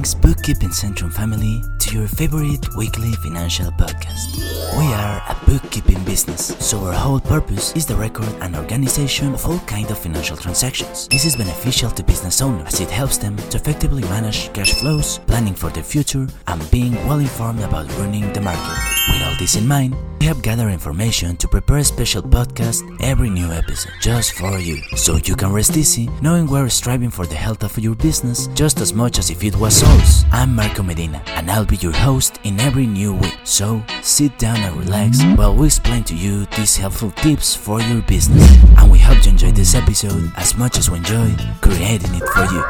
Greetings, Bookkeeping Centrum family, to your favorite weekly financial podcast. We are a bookkeeping business, so our whole purpose is the record and organization of all kind of financial transactions. This is beneficial to business owners as it helps them to effectively manage cash flows, planning for the future, and being well informed about running the market. All this in mind, we have gathered information to prepare a special podcast every new episode just for you, so you can rest easy knowing we're striving for the health of your business just as much as if it was ours. I'm Marco Medina, and I'll be your host in every new week. So sit down and relax mm-hmm. while we explain to you these helpful tips for your business. And we hope you enjoy this episode as much as we enjoy creating it for you.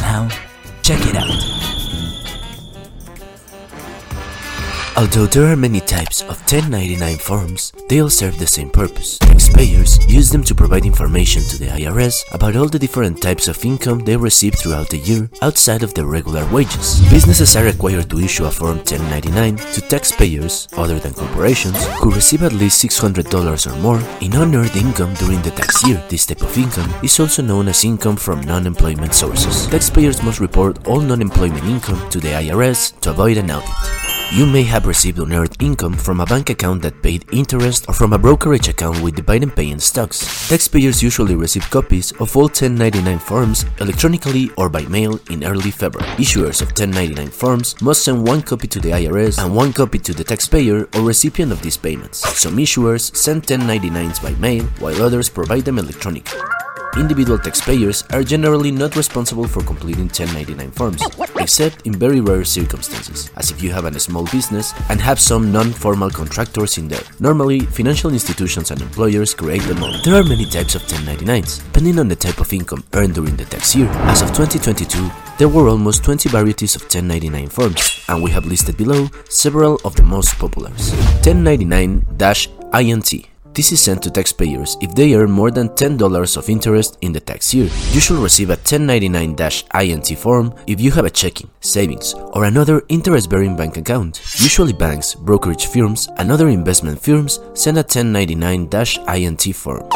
Now, check it out. Although there are many types of 1099 forms, they all serve the same purpose. Taxpayers use them to provide information to the IRS about all the different types of income they receive throughout the year outside of their regular wages. Businesses are required to issue a Form 1099 to taxpayers, other than corporations, who receive at least $600 or more in unearned income during the tax year. This type of income is also known as income from non-employment sources. Taxpayers must report all non-employment income to the IRS to avoid an audit. You may have received unearned income from a bank account that paid interest or from a brokerage account with dividend paying stocks. Taxpayers usually receive copies of all 1099 forms electronically or by mail in early February. Issuers of 1099 forms must send one copy to the IRS and one copy to the taxpayer or recipient of these payments. Some issuers send 1099s by mail while others provide them electronically individual taxpayers are generally not responsible for completing 1099 forms, except in very rare circumstances, as if you have a small business and have some non-formal contractors in there. Normally, financial institutions and employers create them all. There are many types of 1099s, depending on the type of income earned during the tax year. As of 2022, there were almost 20 varieties of 1099 forms, and we have listed below several of the most popular. 1099-INT this is sent to taxpayers if they earn more than $10 of interest in the tax year. You should receive a 1099-INT form if you have a checking, savings, or another interest-bearing bank account. Usually banks, brokerage firms, and other investment firms send a 1099-INT form.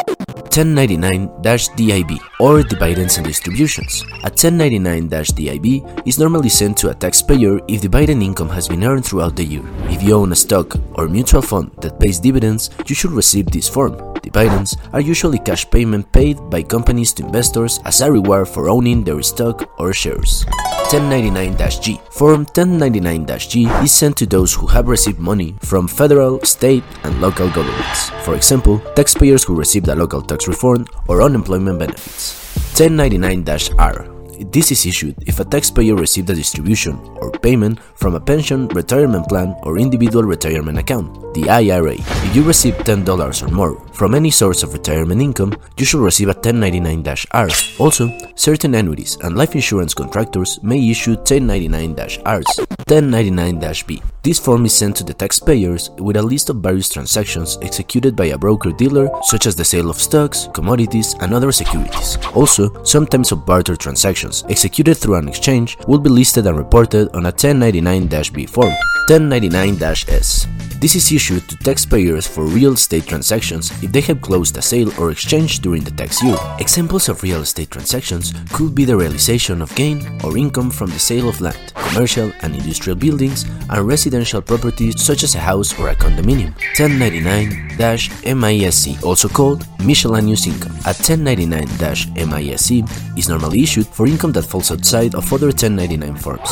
1099-DIV or dividends and distributions. A 1099-DIV is normally sent to a taxpayer if dividend income has been earned throughout the year. If you own a stock or mutual fund that pays dividends, you should receive this form. Dividends are usually cash payment paid by companies to investors as a reward for owning their stock or shares. 1099-G. Form 1099-G is sent to those who have received money from federal, state, and local governments. For example, taxpayers who received a local tax refund or unemployment benefits. 1099-R this is issued if a taxpayer received a distribution or payment from a pension, retirement plan, or individual retirement account, the IRA. If you receive $10 or more from any source of retirement income, you should receive a 1099-R. Also, certain annuities and life insurance contractors may issue 1099-Rs. 1099-B. This form is sent to the taxpayers with a list of various transactions executed by a broker-dealer, such as the sale of stocks, commodities, and other securities. Also, some types of barter transactions executed through an exchange will be listed and reported on a 1099-B form. 1099-S. This is issued to taxpayers for real estate transactions if they have closed a sale or exchange during the tax year. Examples of real estate transactions could be the realization of gain or income from the sale of land, commercial and industrial buildings, and residential properties such as a house or a condominium. 1099-MISC, also called miscellaneous income. A 1099-MISC is normally issued for income that falls outside of other 1099 forms.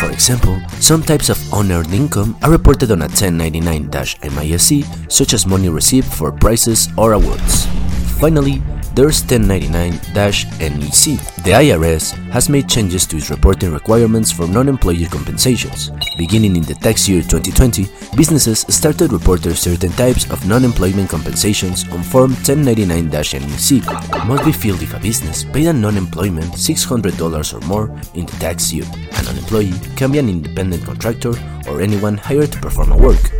For example, some types of unearned income are reported on a 1099-MISC, such as money received for prizes or awards. Finally, there's 1099-NEC. The IRS has made changes to its reporting requirements for non-employee compensations. Beginning in the tax year 2020, businesses started reporting certain types of non-employment compensations on Form 1099-NEC. It must be filled if a business paid a non-employment $600 or more in the tax year. A non-employee can be an independent contractor or anyone hired to perform a work.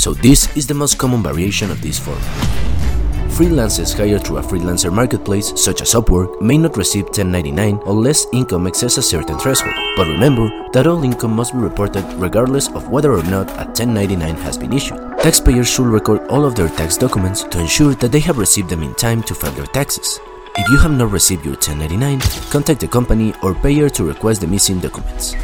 So this is the most common variation of this form. Freelancers hired through a freelancer marketplace, such as Upwork, may not receive 1099 unless income exceeds a certain threshold. But remember that all income must be reported regardless of whether or not a 1099 has been issued. Taxpayers should record all of their tax documents to ensure that they have received them in time to file their taxes. If you have not received your 1099, contact the company or payer to request the missing documents.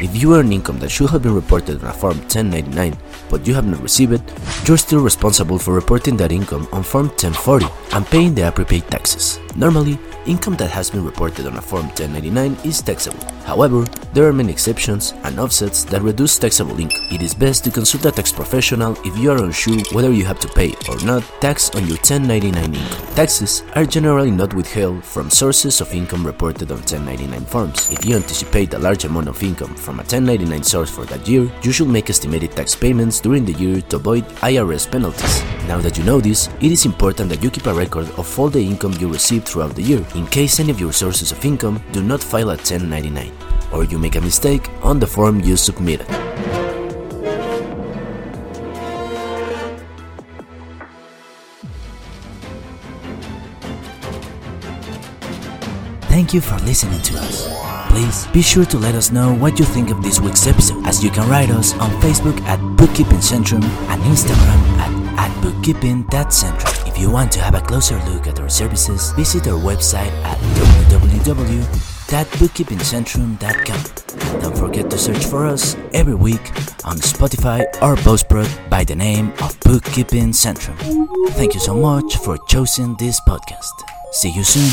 If you earn income that should have been reported on a Form 1099 but you have not received it, you're still responsible for reporting that income on Form 1040 and paying the appropriate taxes. Normally, income that has been reported on a Form 1099 is taxable. However, there are many exceptions and offsets that reduce taxable income. It is best to consult a tax professional if you are unsure whether you have to pay or not tax on your 1099 income. Taxes are generally not withheld from sources of income reported on 1099 forms. If you anticipate a large amount of income from a 1099 source for that year, you should make estimated tax payments during the year to avoid IRS penalties. Now that you know this, it is important that you keep a record of all the income you receive throughout the year, in case any of your sources of income do not file a 1099, or you make a mistake on the form you submitted. Thank you for listening to us. Please be sure to let us know what you think of this week's episode, as you can write us on Facebook at Bookkeeping Centrum and Instagram at, at bookkeeping.centrum. If you want to have a closer look at our services, visit our website at www.bookkeepingcentrum.com. Don't forget to search for us every week on Spotify or Buzzsprout by the name of Bookkeeping Centrum. Thank you so much for choosing this podcast. See you soon.